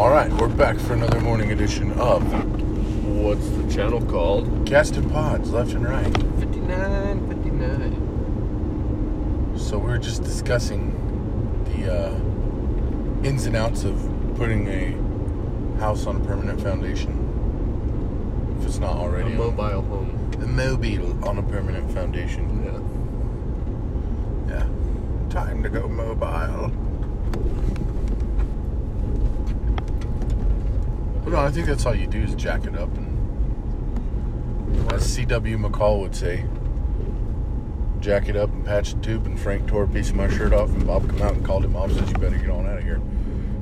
All right, we're back for another morning edition of What's the channel called? Casting Pods, left and right. 59, 59. So we are just discussing the uh, ins and outs of putting a house on a permanent foundation. If it's not already. A mobile home. A mobile on a permanent foundation. Yeah. Yeah. Time to go mobile. But no, I think that's all you do is jack it up and as C.W. McCall would say, jack it up and patch the tube and Frank tore a piece of my shirt off and Bob come out and called him off says you better get on out of here.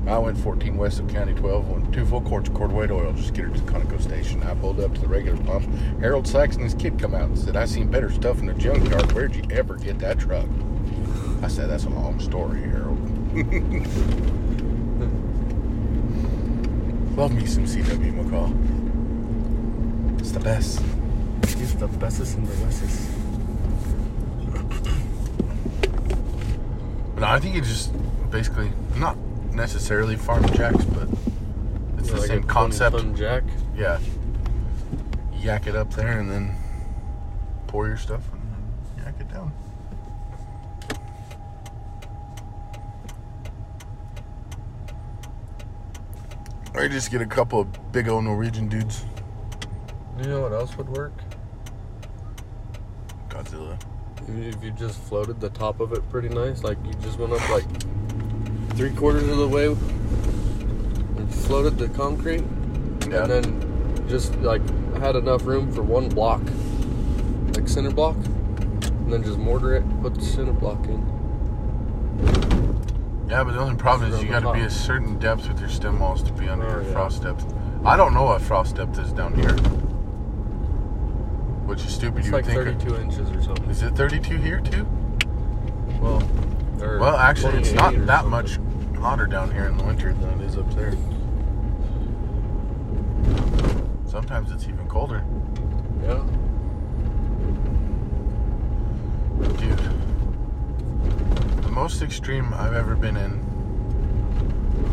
I went 14 west of County 12 on two full quarts of cord weight oil just get her to the Conoco station. I pulled up to the regular pump. Harold Sachs and his kid come out and said, I seen better stuff in the junkyard. Where'd you ever get that truck? I said, that's a long story, Harold. Love me some C.W. McCall. It's the best. He's the bestest and the bestest. No, I think it just basically, not necessarily farm jacks, but it's the Like same concept. 20 ton jack. Yeah. Yak it up there and then pour your stuff and yak it down. Or you just get a couple of big old Norwegian dudes. You know what else would work? Godzilla. If you just floated the top of it pretty nice, like you just went up like three quarters of the way and floated the concrete, Yeah. and then just like had enough room for one block, like center block, and then just mortar it, put the center block in. Yeah, but the only problem is you got to be a certain depth with your stem walls to be under Oh, your yeah. frost depth. I don't know what frost depth is down here. Which is stupid. It's you like think. 32 inches or something. Is it 32 here too? Well, Well, actually, it's not that something. much hotter down here in the winter than it is up there. Sometimes it's even colder. Yeah. Dude, the most extreme I've ever been in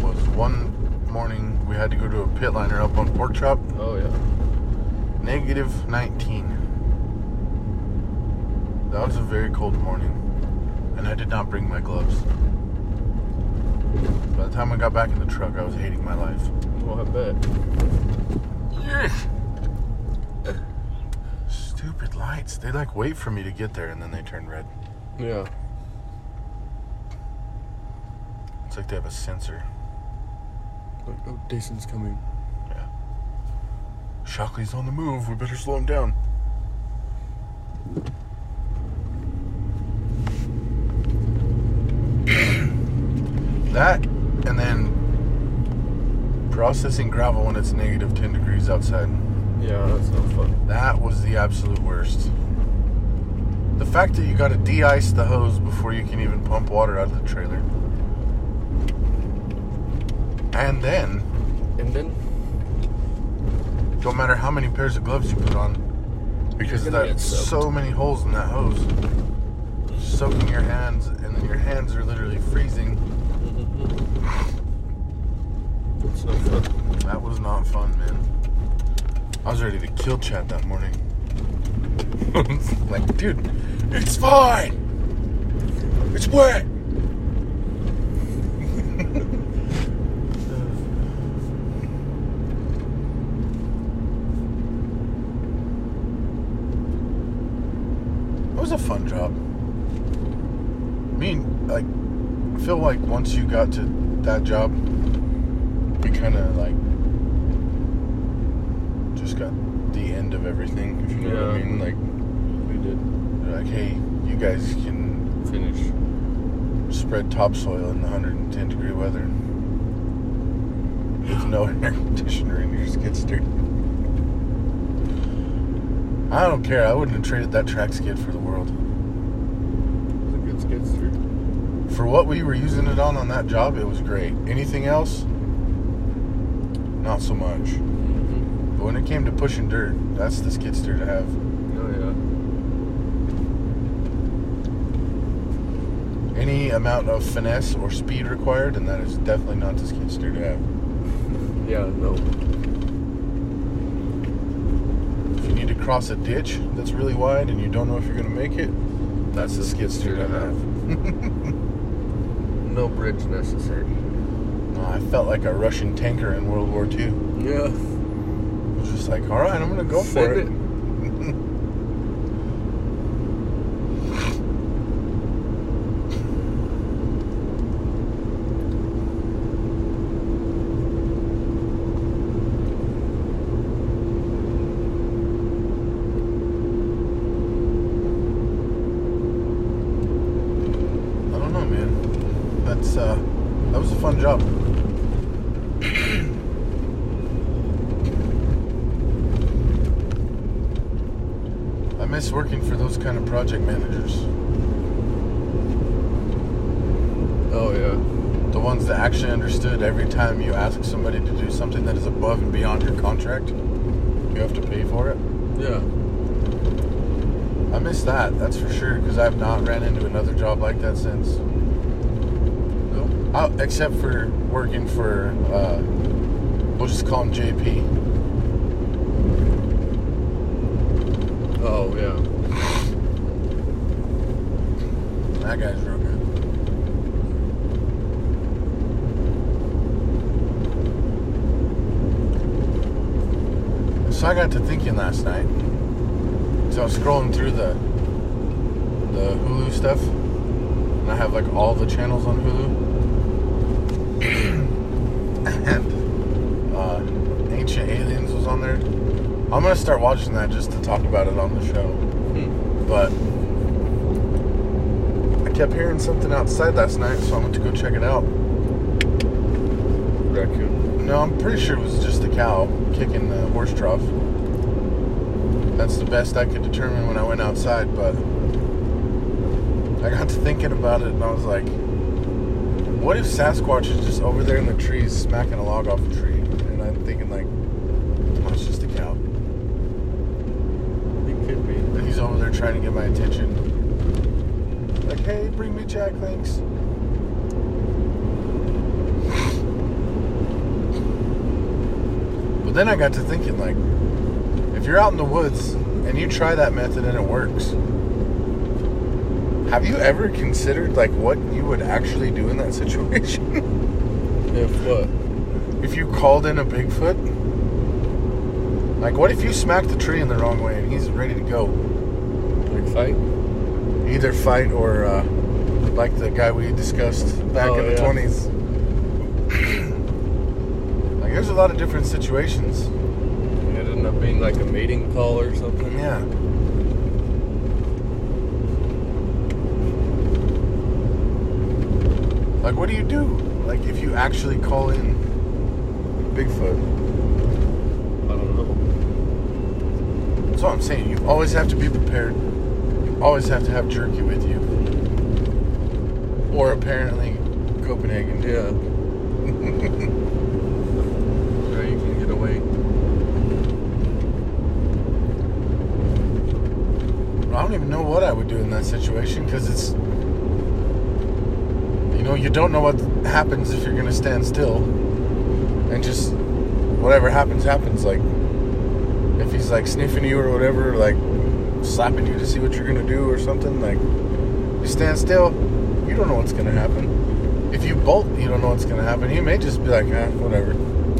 was one morning we had to go to a pit liner up on Pork Chop, Oh yeah. negative 19. That was a very cold morning, and I did not bring my gloves. By the time I got back in the truck, I was hating my life. Well, I bet. Stupid lights. They like wait for me to get there and then they turn red. Yeah. It's like they have a sensor. Like, oh, Jason's coming. Yeah. Shockley's on the move. We better slow him down. that and then processing gravel when it's negative 10 degrees outside. Yeah, that's not fun. That was the absolute worst. The fact that you got to de-ice the hose before you can even pump water out of the trailer. And then, And then don't matter how many pairs of gloves you put on, because that so many holes in that hose, soaking your hands, and then your hands are literally freezing. Mm-hmm. it's no fun. That was not fun, man. I was ready to kill Chad that morning. like, dude, it's fine. It's wet. It was a fun job. I mean, like, I feel like once you got to that job, we kind of like just got the end of everything. If you know what I mean, like, We did they're like, hey, you guys can finish. spread topsoil in the 110 degree weather with no air conditioner in your skid steer. I don't care. I wouldn't have traded that track skid for the world. It was a good skid steer. For what we were using it on on that job, it was great. Anything else, not so much. Mm-hmm. But when it came to pushing dirt, that's the skid steer to have. Oh yeah. Any amount of finesse or speed required, and that is definitely not the skid steer to have. Yeah, no. If you need to cross a ditch that's really wide and you don't know if you're gonna make it, that's the skid steer to have. No bridge necessary. I felt like a Russian tanker in World War II. Yeah. It was just like, all right, I'm gonna go for it. it. I don't know, man. That's uh, that was a fun job. I miss working for those kind of project managers. Oh yeah. The ones that actually understood every time you ask somebody to do something that is above and beyond your contract, you have to pay for it. Yeah. I miss that, that's for sure, because I've not ran into another job like that since. No. Oh, except for working for, uh, we'll just call him JP. Oh yeah. That guy's real good. So I got to thinking last night. So I was scrolling through the the Hulu stuff, and I have like all the channels on Hulu. and uh, Ancient Aliens was on there. I'm gonna start watching that just to talk about it on the show. Hmm. But I kept hearing something outside last night, so I went to go check it out. Raccoon. No, I'm pretty sure it was just a cow kicking the horse trough. That's the best I could determine when I went outside, but I got to thinking about it and I was like, what if Sasquatch is just over there in the trees smacking a log off a tree? And I'm thinking like, oh, it's just a cow. It could be. He's over there trying to get my attention. Like, hey, bring me Jack Links. But then I got to thinking, like, if you're out in the woods and you try that method and it works, have you ever considered like what you would actually do in that situation? If what? if you called in a Bigfoot? Like, what if you smacked the tree in the wrong way and he's ready to go? Like fight? either fight or uh, like the guy we discussed back Oh, in the yeah. 20s. There's a lot of different situations. It ended up being like a mating call or something. Yeah. Like what do you do? Like if you actually call in Bigfoot. I don't know. That's what I'm saying. You always have to be prepared. You always have to have jerky with you. Or apparently Copenhagen. Yeah, you can get away. I don't even know what I would do in that situation because it's, you know, you don't know what happens if you're going to stand still. And just whatever happens, happens. Like, if he's like sniffing you or whatever, like slapping you to see what you're going to do or something, like, you stand still, you don't know what's going to happen. If you bolt, you don't know what's going to happen. He may just be like, eh, whatever.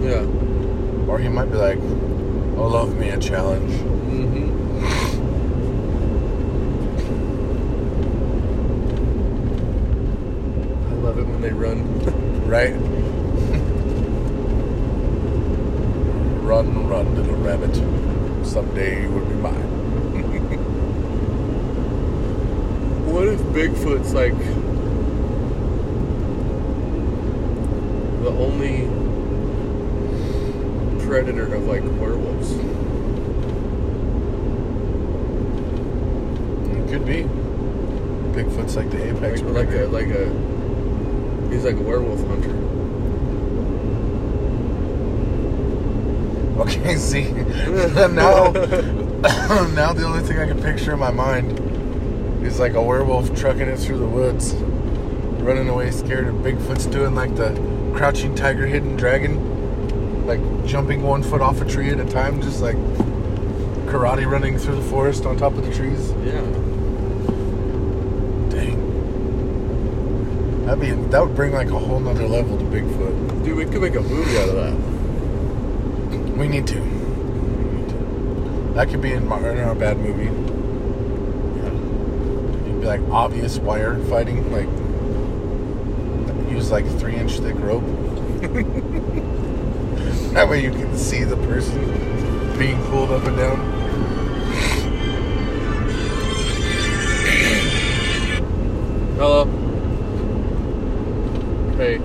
Yeah. Or he might be like, oh, love me a challenge. Mm-hmm. I love it when they run. Right? run, run, little rabbit. Someday you will be mine. What if Bigfoot's like the only predator of like werewolves? It could be. Bigfoot's like the apex Like, like a like a he's like a werewolf hunter. Okay, see, now, now the only thing I can picture in my mind is like a werewolf trucking it through the woods, running away scared, and Bigfoot's doing like the crouching tiger, hidden dragon, like jumping one foot off a tree at a time, just like karate running through the forest on top of the trees. Yeah. That'd be that would bring like a whole nother level to Bigfoot. Dude, we could make a movie out of that. We need to. We need to. That could be in, my, in our bad movie. It'd be like obvious wire fighting, like use like three inch thick rope. that way you can see the person being pulled up and down. Hello. Hey.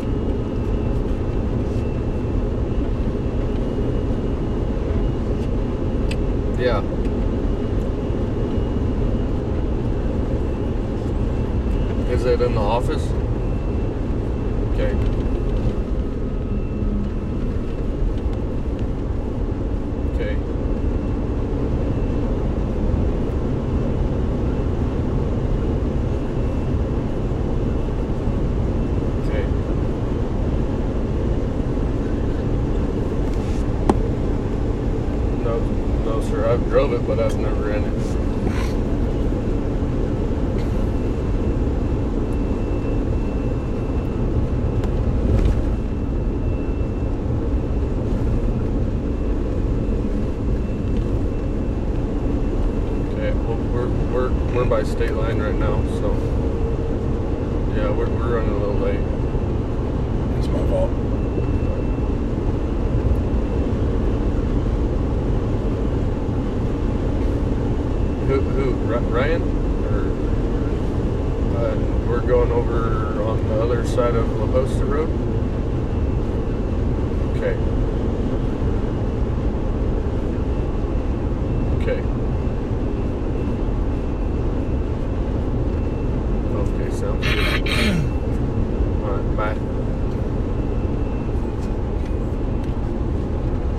Yeah. Is it in the office? Okay. Okay. No, no, sir. I've drove it, but I've never in it. Okay, well, we're we're we're by state line right now, so yeah, we're we're running a little late. It's my fault. Who who Ry- Ryan or uh, we're going over on the other side of La Posta Road. Okay. Okay. Okay, sounds good. All right, bye.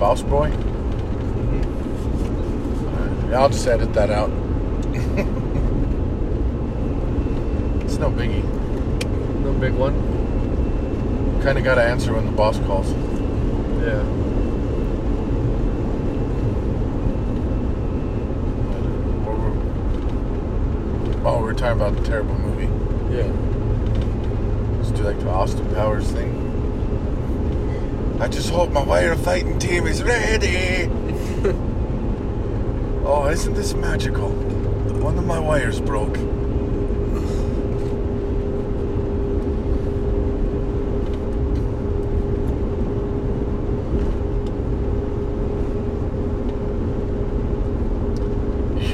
Boss boy? Yeah, I'll just edit that out. it's no biggie. No big one. Kind of got to answer when the boss calls. Yeah. Oh, we're talking about the terrible movie. Yeah. Let's do like the Austin Powers thing. I just hope my wire fighting team is ready. oh, isn't this magical? One of my wires broke. You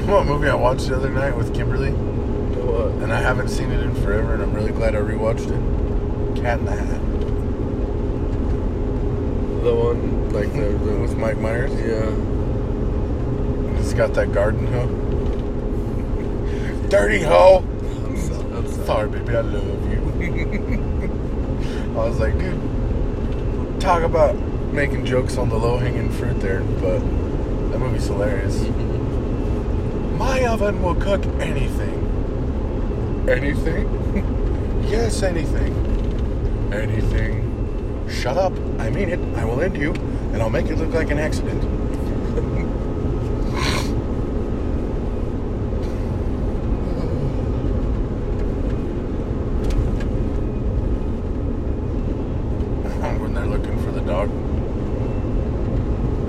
know what movie I watched the other night with Kimberly? What? And I haven't seen it in forever, and I'm really glad I rewatched it. Cat in the Hat The one like the, the with Mike Myers. yeah. It's got that garden hoe. Dirty hoe. I'm, so, I'm sorry. Sorry, baby, I love you. I was like, dude, talk about making jokes on the low hanging fruit there, but that movie's hilarious. My oven will cook anything. Anything? yes, anything. Anything. Shut up. I mean it. I will end you, and I'll make it look like an accident. when they're looking for the dog.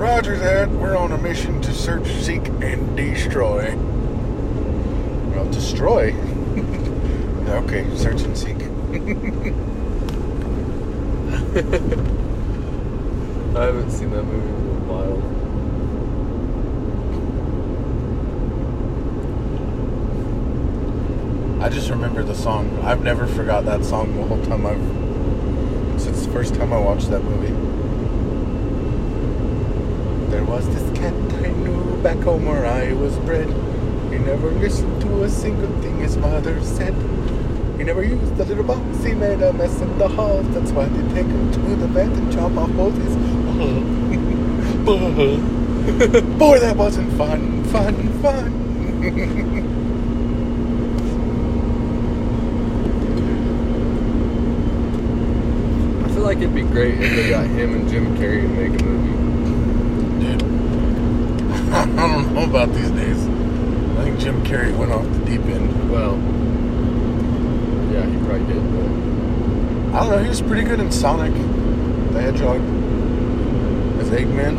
Roger that. We're on a mission to search, seek, and destroy. Well, destroy? okay, search and seek. I haven't seen that movie in a while. I just remember the song. I've never forgot that song the whole time I've. Since the first time I watched that movie. There was this cat I knew back home where I was bred. He never listened to a single thing his mother said. He never used the little box, he made a mess in the halls. That's why they take him to the vet and chop off both his. Boy, that wasn't fun, fun, fun. like it'd be great if they got him and Jim Carrey to make a movie. Dude, I don't know about these days. I think Jim Carrey went off the deep end. Well, yeah, he probably did. But... I don't know. He was pretty good in Sonic the Hedgehog as Eggman.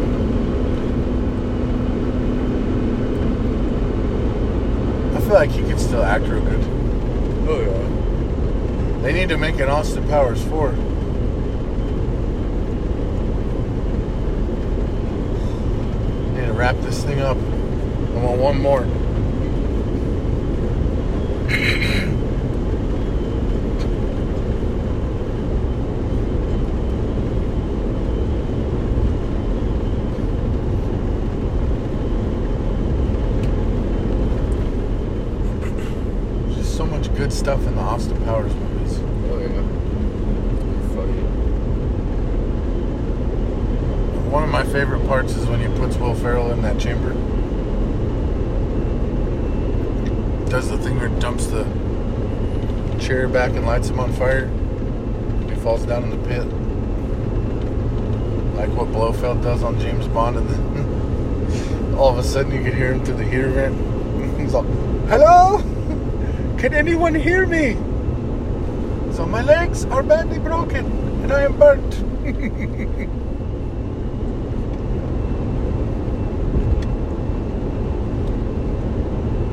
I feel like he could still act real good. Oh yeah. They need to make an Austin Powers 4. To wrap this thing up. I want one more. There's just so much good stuff in the Austin Powers movies. Oh yeah. Funny. One of my favorite parts is when he puts Will Ferrell in that chamber. Does the thing where it dumps the chair back and lights him on fire. He falls down in the pit. Like what Blofeld does on James Bond, and then all of a sudden you could hear him through the heater vent. He's like, Hello? Can anyone hear me? So my legs are badly broken and I am burnt.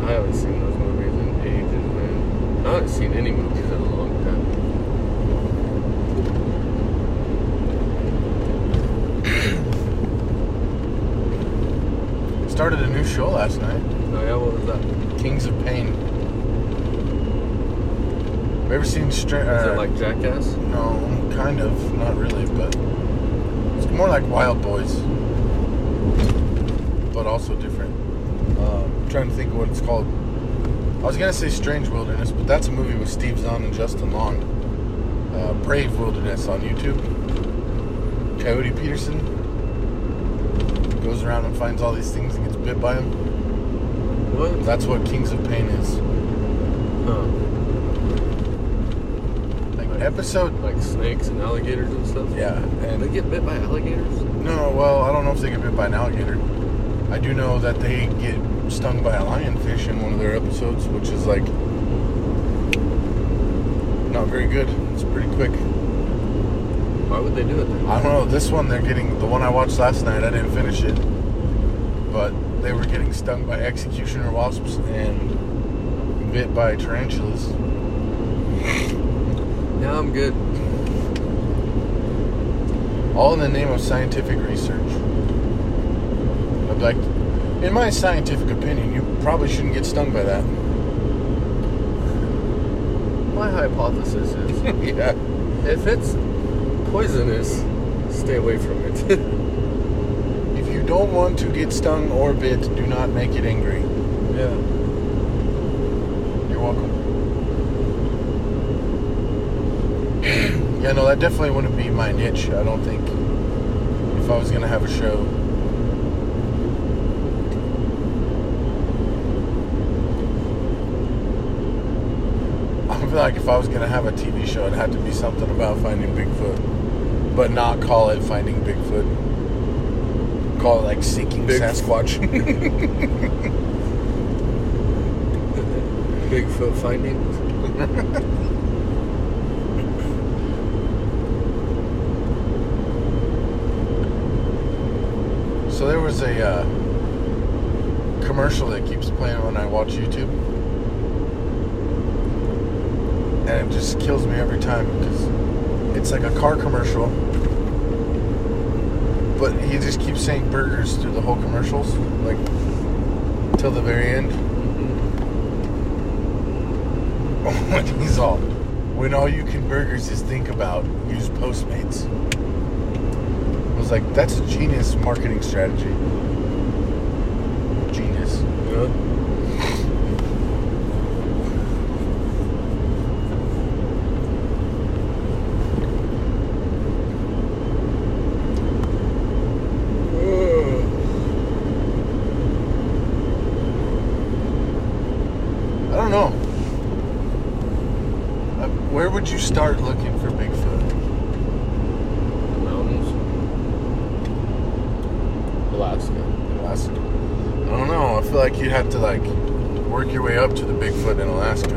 I haven't seen those movies in ages, man. I haven't seen any movies in a long time. Started a new show last night. Oh yeah, what was that? Kings of Pain. Have you ever seen Is uh, it like Jackass? No, kind of. Not really, but it's more like Wildboyz, but also different. Uh, I'm trying to think of what it's called. I was gonna say Strange Wilderness, but that's a movie with Steve Zahn and Justin Long. Uh, Brave Wilderness on YouTube. Coyote Peterson goes around and finds all these things and bit by them. What? That's what Kings of Pain is. Huh. Like episode. Like snakes and alligators and stuff? Yeah, and They get bit by alligators? No, well, I don't know if they get bit by an alligator. I do know that they get stung by a lionfish in one of their episodes, which is like not very good. It's pretty quick. Why would they do it then? I don't know. This one, they're getting the one I watched last night. I didn't finish it, but they were getting stung by executioner wasps and bit by tarantulas. Yeah, I'm good. all in the name of scientific research. I'd like, in my scientific opinion, you probably shouldn't get stung by that. My hypothesis is yeah. if it's poisonous, stay away from it. Don't want to get stung or bit, do not make it angry. yeah. You're welcome. yeah, no, that definitely wouldn't be my niche. I don't think. If I was gonna have a show. I feel like if I was gonna have a TV show, it had to be something about finding Bigfoot, but not call it Finding Bigfoot. Call it like Seeking Big- Sasquatch. Bigfoot findings. So there was a uh, commercial that keeps playing when I watch YouTube, and it just kills me every time because it's like a car commercial, but he just keeps saying burgers through the whole commercials, like till the very end. Oh, when he's all, when all you can burgers is think about use Postmates. I was like, that's a genius marketing strategy. Genius. Yeah. I don't know. Uh, Where would you start looking for Bigfoot? Mountains. Alaska. Alaska. I don't know. I feel like you'd have to like work your way up to the Bigfoot in Alaska.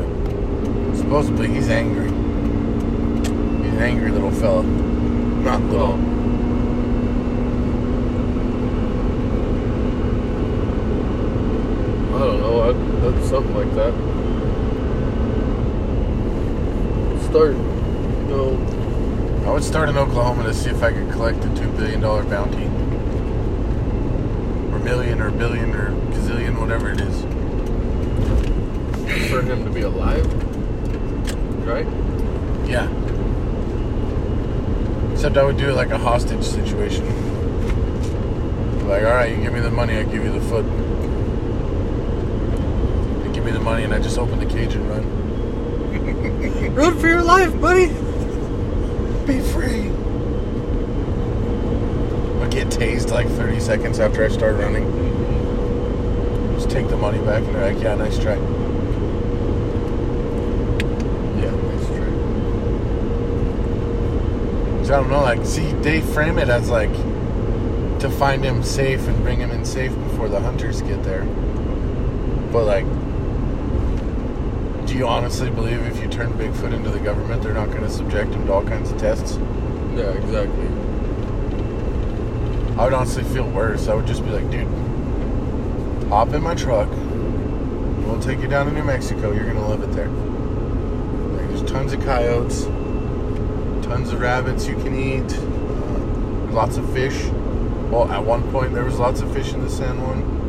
Supposedly he's angry. He's an angry little fella. Not little. Well, I don't know. I'd, I'd something like that. Start, you know, I would start in Oklahoma to see if I could collect a two billion dollar bounty. Or million or billion or gazillion, whatever it is. for him to be alive, right? Yeah. Except I would do it like a hostage situation. Like, alright, you give me the money, I give you the foot. You give me the money and I just open the cage and run. Run for your life, buddy. Be free. I get tased like 30 seconds after I start running. Just take the money back and they're like, yeah, nice try. Yeah, that's true. 'Cause I don't know, like, see, they frame it as like to find him safe and bring him in safe before the hunters get there. But like, do you honestly believe if you turn Bigfoot into the government, they're not going to subject him to all kinds of tests? Yeah, exactly. I would honestly feel worse. I would just be like, dude, hop in my truck. We'll take you down to New Mexico. You're going to love it there. Like, there's tons of coyotes, tons of rabbits you can eat, uh, lots of fish. Well, at one point, there was lots of fish in the San Juan.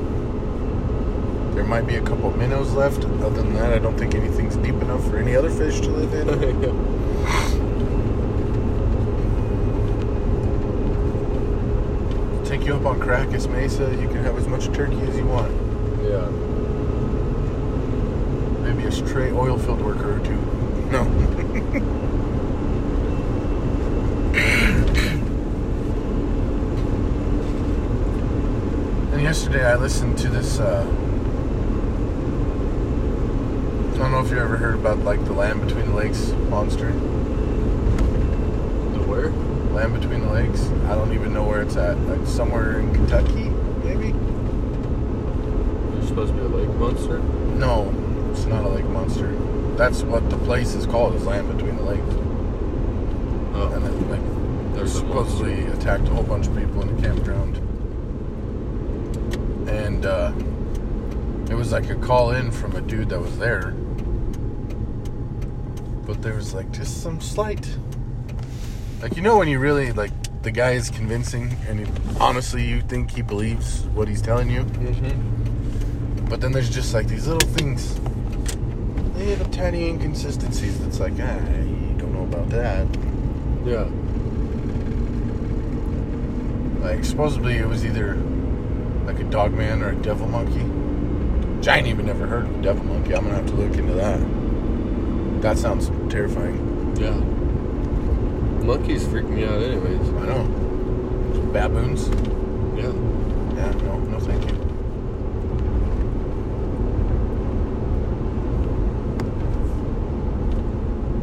There might be a couple minnows left. Other than that, I don't think anything's deep enough for any other fish to live in. Take you up on Carracas Mesa. You can have as much turkey as you want. yeah. Maybe a stray oil field worker or two. No. and yesterday I listened to this. Uh, I don't know if you ever heard about like the Land Between the Lakes monster. The where? Land Between the Lakes. I don't even know where it's at. Like somewhere in Kentucky, maybe. You're supposed to be a lake monster. No, it's not a lake monster. That's what the place is called. Is Land Between the Lakes. Oh, and then like there's supposedly attacked a whole bunch of people in a campground. And uh, it was like a call in from a dude that was there. But there was like just some slight. Like, you know, when you really, like, the guy is convincing and honestly you think he believes what he's telling you. Mm-hmm. But then there's just like these little things, little tiny inconsistencies that's like, ah, you don't know about that. Yeah. Like supposedly it was either like a dog man or a devil monkey. Which I ain't even never heard of a devil monkey. I'm gonna have to look into that. That sounds terrifying. Yeah. Monkeys freak me out, anyways. I know. Baboons? Yeah. Yeah, no, no thank you.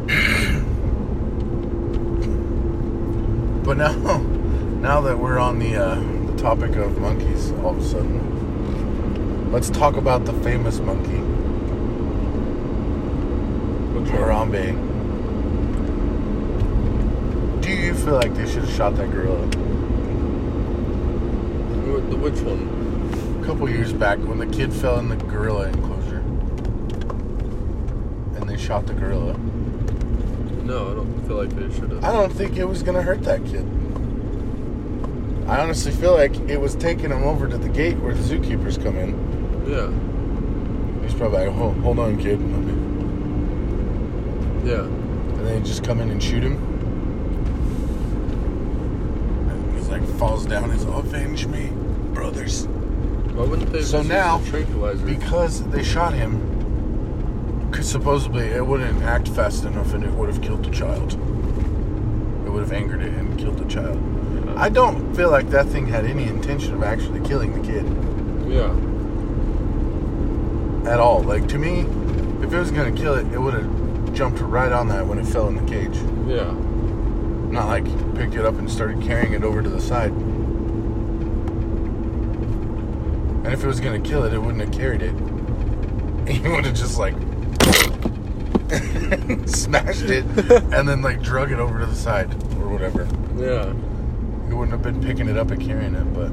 but now, now that we're on the uh, the topic of monkeys, all of a sudden, let's talk about the famous monkey? Harambe. Do you feel like they should have shot that gorilla? The- Which one? A couple years back when the kid fell in the gorilla enclosure and they shot the gorilla. No, I don't feel like they should have. I don't think it was gonna hurt that kid. I honestly feel like it was taking him over to the gate where the zookeepers come in. Yeah. He's probably like, hold, hold on, kid. And Yeah. then they just come in and shoot him. And he's like, falls down. And he's, avenge me, brothers. Why wouldn't they? So now, the tranquilizer. Because they shot him, because supposedly it wouldn't act fast enough and it would have killed the child. It would have angered it and killed the child. I don't feel like that thing had any intention of actually killing the kid Yeah. at all. Like, to me, if it was going to kill it, it would have jumped right on that when it fell in the cage. Yeah. Not like picked it up and started carrying it over to the side. And if it was gonna kill it, it wouldn't have carried it. He would have just like smashed it and then like drug it over to the side or whatever. Yeah. He wouldn't have been picking it up and carrying it, but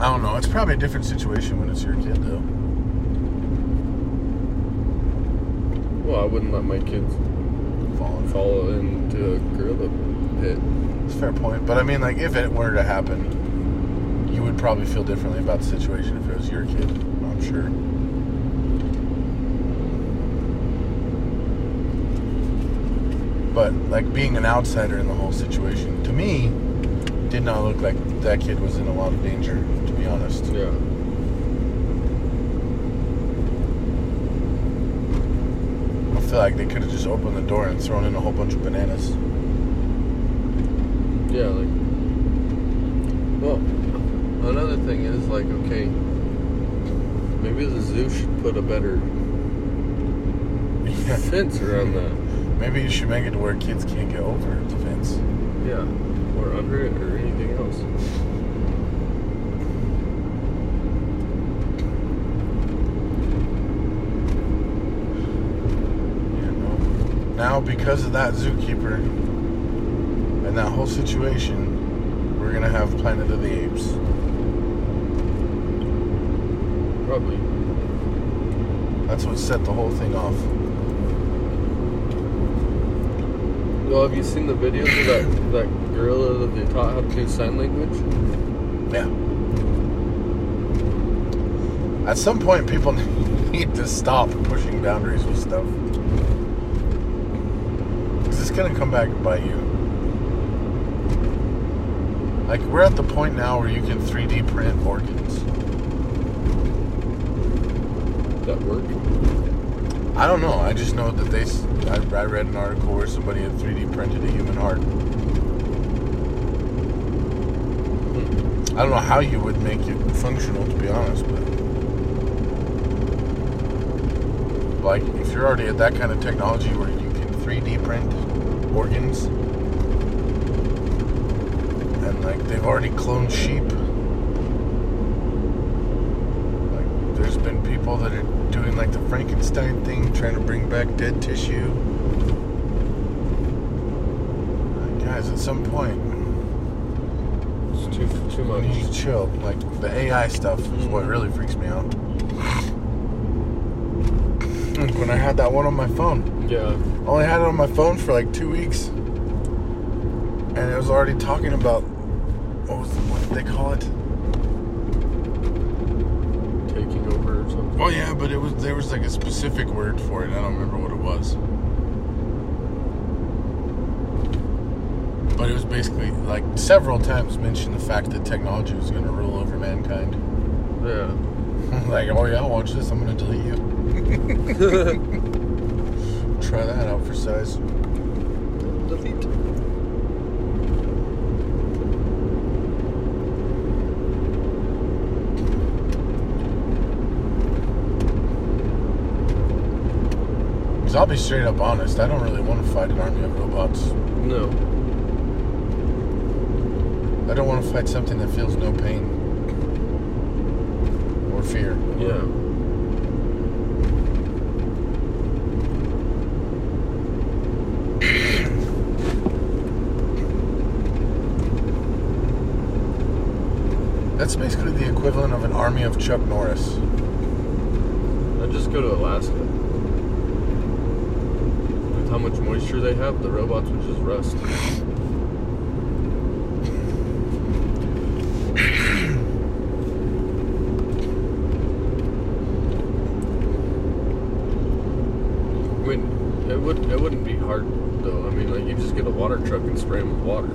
I don't know. It's probably a different situation when it's your kid, though. Well, I wouldn't let my kids Falling. fall into a gorilla pit. It's a fair point, but I mean, like, if it were to happen, you would probably feel differently about the situation if it was your kid. I'm sure. But like being an outsider in the whole situation, to me, did not look like that kid was in a lot of danger. To be honest. Yeah. I feel like they could have just opened the door and thrown in a whole bunch of bananas. Yeah, like. Well, another thing is like, okay, maybe the zoo should put a better Yeah. fence around that. Maybe you should make it to where kids can't get over the fence. Yeah, or under it, or anything else. You know. Now, because of that zookeeper and that whole situation, we're gonna have Planet of the Apes. Probably. That's what set the whole thing off. Well, have you seen the videos of that that gorilla that they taught how to do sign language? Yeah. At some point, people need to stop pushing boundaries with stuff. Gonna come back and bite you. Like, we're at the point now where you can 3D print organs. That work? I don't know. I just know that they. I read an article where somebody had 3D printed a human heart. Hmm. I don't know how you would make it functional, to be honest, but like if you're already at that kind of technology where you can 3D print organs, and like they've already cloned sheep. Like there's been people that are doing like the Frankenstein thing, trying to bring back dead tissue. Like, guys, at some point, It's too too you much. need to chill. Like the AI stuff is what mm-hmm. really freaks me out. Like, When I had that one on my phone, Yeah. I only had it on my phone for like two weeks, and it was already talking about what was what did they call it? Taking over or something. Oh yeah, but it was there was like a specific word for it. I don't remember what it was. But it was basically like several times mentioned the fact that technology was going to rule over mankind. Yeah. like, oh yeah, watch this. I'm going to delete you. Try that out for size. Delete. Because I'll be straight up honest, I don't really want to fight an army of robots. No. I don't want to fight something that feels no pain or fear. Yeah. That's basically the equivalent of an army of Chuck Norris. I'd just go to Alaska. With how much moisture they have, the robots would just rust. I mean, it would it wouldn't be hard though. I mean, like you just get a water truck and spray them with water.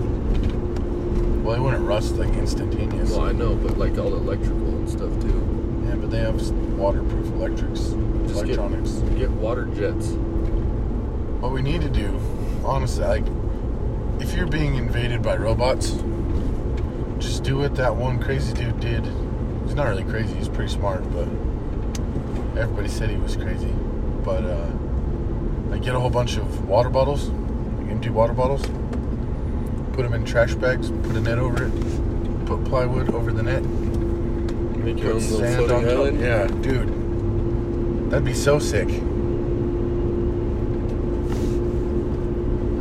Well, they wouldn't rust like instantaneous. Well, I know, but like all the electrical and stuff too. Yeah, but they have s- waterproof electrics, Just electronics. Get water jets. What we need to do, honestly, like, if you're being invaded by robots, just do what that one crazy dude did. He's not really crazy. He's pretty smart, but everybody said he was crazy. But uh, like, get a whole bunch of water bottles, like empty water bottles, put them in trash bags, put a net over it, put plywood over the net. Make your Put own little sand on floating top. island. Yeah, dude. That'd be so sick.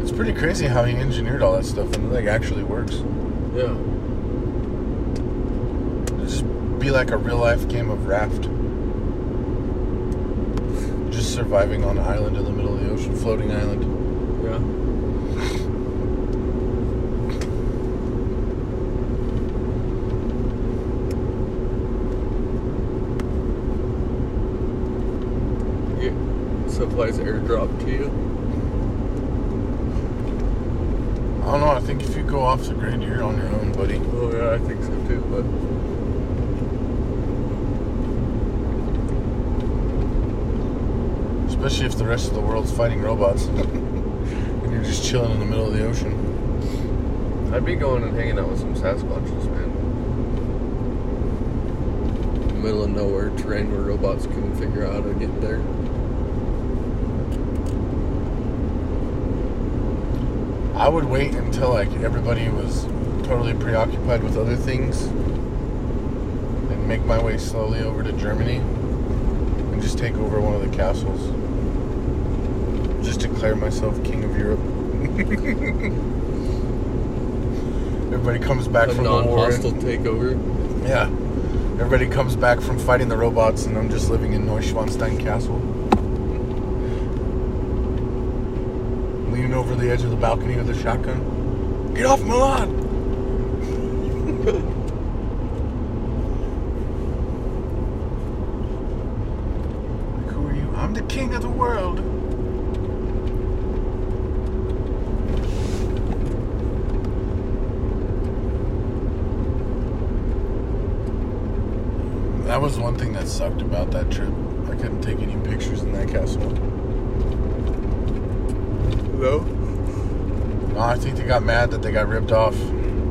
It's pretty crazy how he engineered all that stuff and it like actually works. Yeah. It'd just be like a real life game of raft. Just surviving on an island in the middle of the ocean, floating island. Yeah. Get supplies airdrop to you. I don't know, I think if you go off the grid, you're on your own, buddy. Oh yeah, I think so too. But Especially if the rest of the world's fighting robots. and you're just chilling in the middle of the ocean. I'd be going and hanging out with some Sasquatches, man. Middle of nowhere terrain where robots couldn't figure out how to get there. I would wait until like everybody was totally preoccupied with other things and make my way slowly over to Germany and just take over one of the castles. Just declare myself king of Europe. everybody comes back A from the war. non-hostile takeover. Yeah. Everybody comes back from fighting the robots and I'm just living in Neuschwanstein Castle. Leaning over the edge of the balcony with a shotgun. Get off Milan! Like, Who are you? I'm the king of the world. That was one thing that sucked about that trip. I couldn't take any pictures in that castle. No. No, I think they got mad that they got ripped off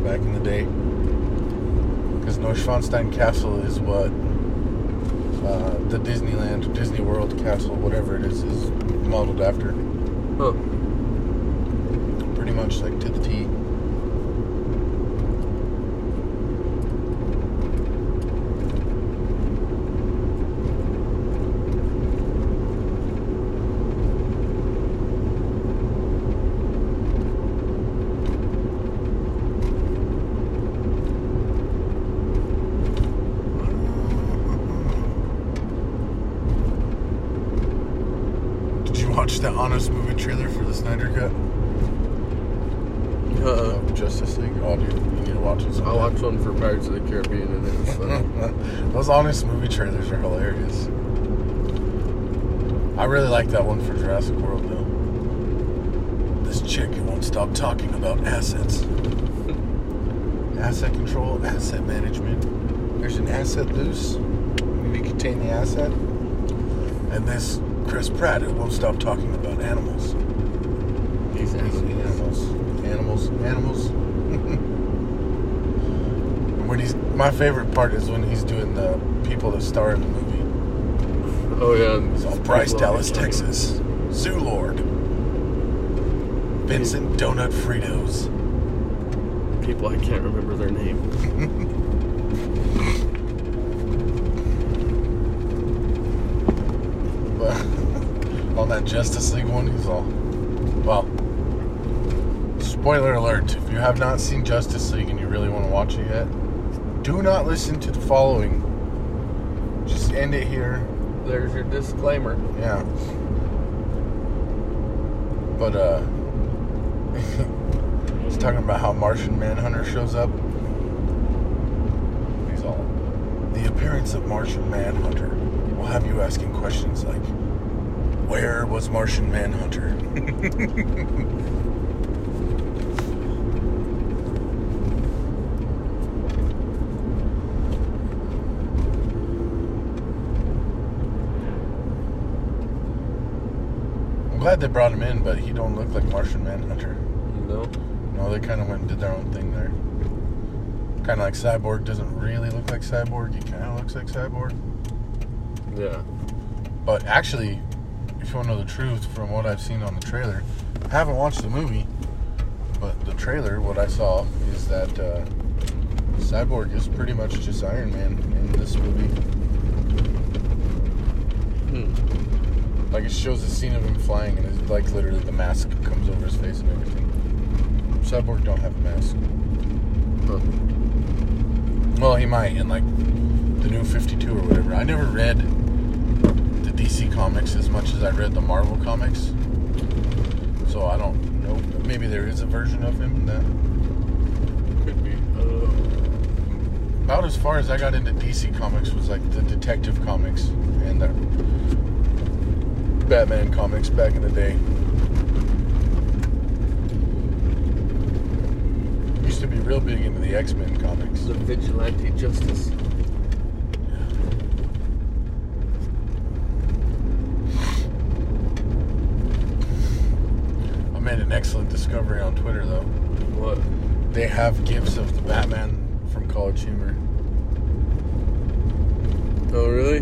back in the day. Because Neuschwanstein Castle is what uh, the Disneyland, Disney World Castle, whatever it is, is modeled after. Huh. Pretty much like to the T. Did you watch the Honest Movie trailer for the Snyder Cut Uh, of Justice League? Oh, dude, you need to watch it. I sometime. watched one for Pirates of the Caribbean and it was fun. Those honest movie trailers are hilarious. I really like that one for Jurassic World though. This chick who won't stop talking about assets. asset control, asset management. There's an asset loose. We need to contain the asset. And this Chris Pratt who won't stop talking about animals. These animals. Animals. Animals. Animals. When he's my favorite part is when he's doing the people that star in the movie. Oh yeah. It's all Bryce Dallas, Texas. Zoo Lord. Vincent Donut Fritos. People I can't remember their name. But on that Justice League one, he's all well. Spoiler alert, if you have not seen Justice League and you really want to watch it yet, do not listen to the following. Just end it here. There's your disclaimer. Yeah. But uh talking about how Martian Manhunter shows up. He's all the appearance of Martian Manhunter will have you asking questions like where was Martian Manhunter? I'm glad they brought him in, but he don't look like Martian Manhunter. No. They kind of went and did their own thing there. Kind of like Cyborg doesn't really look like Cyborg. He kind of looks like Cyborg. Yeah. But actually, if you want to know the truth from what I've seen on the trailer, I haven't watched the movie, but the trailer, what I saw is that uh, Cyborg is pretty much just Iron Man in this movie. Hmm. Like it shows a scene of him flying, and it's like literally the mask comes over his face and everything. Cyborg don't have a mask. Huh. Well, he might in like the new 52 or whatever. I never read the DC comics as much as I read the Marvel comics. So I don't know. Maybe there is a version of him that. Could be. Uh, About as far as I got into DC comics was like the Detective comics and the Batman comics back in the day. Used to be real big into the X Men comics. the vigilante justice. I made an excellent discovery on Twitter though. What? They have gifs of the Batman from College Humor. Oh, really?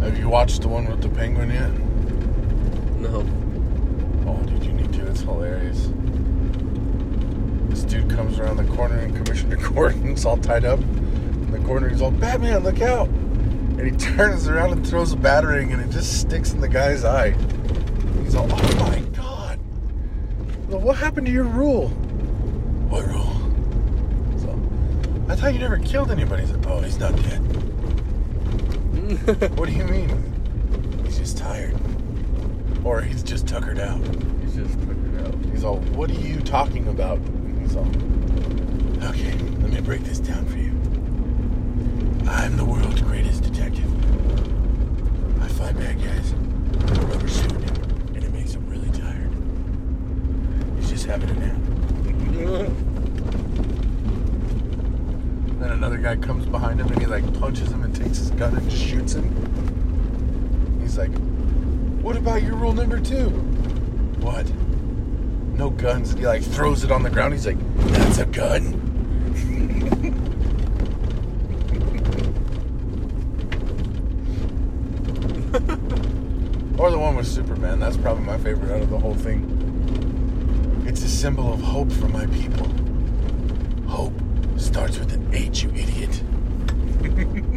Have you watched the one with the penguin yet? No. Oh, dude, you need to. It's hilarious. Dude comes around the corner and Commissioner Gordon's all tied up in the corner. He's all, Batman, look out! And he turns around and throws a batarang and it just sticks in the guy's eye. He's all, oh my god! Well, what happened to your rule? What rule? So, I thought you never killed anybody. He's like, oh, he's not dead. What do you mean? He's just tired. Or he's just tuckered out. He's just tuckered out. He's all, what are you talking about? Okay, let me break this down for you. I'm the world's greatest detective. I fight bad guys in a rubber suit, and it makes them really tired. He's just having a nap. Then another guy comes behind him and he like punches him and takes his gun and just shoots him. He's like, What about your rule number two? What? No guns. He like throws it on the ground. He's like, That's a gun. or the one with Superman. That's probably my favorite out of the whole thing. It's a symbol of hope for my people. Hope starts with an H, you idiot.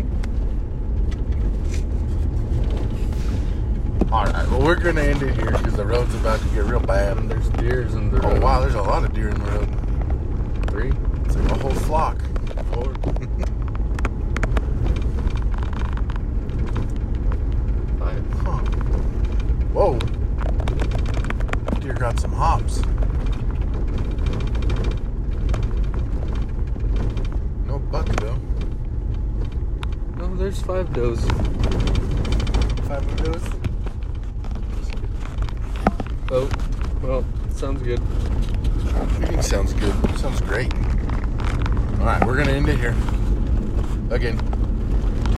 All right, well, we're to end it here because the road's about to get real bad. And there's deers in the Oh, wow, there's a lot of deer in the road. Three, It's like a whole flock.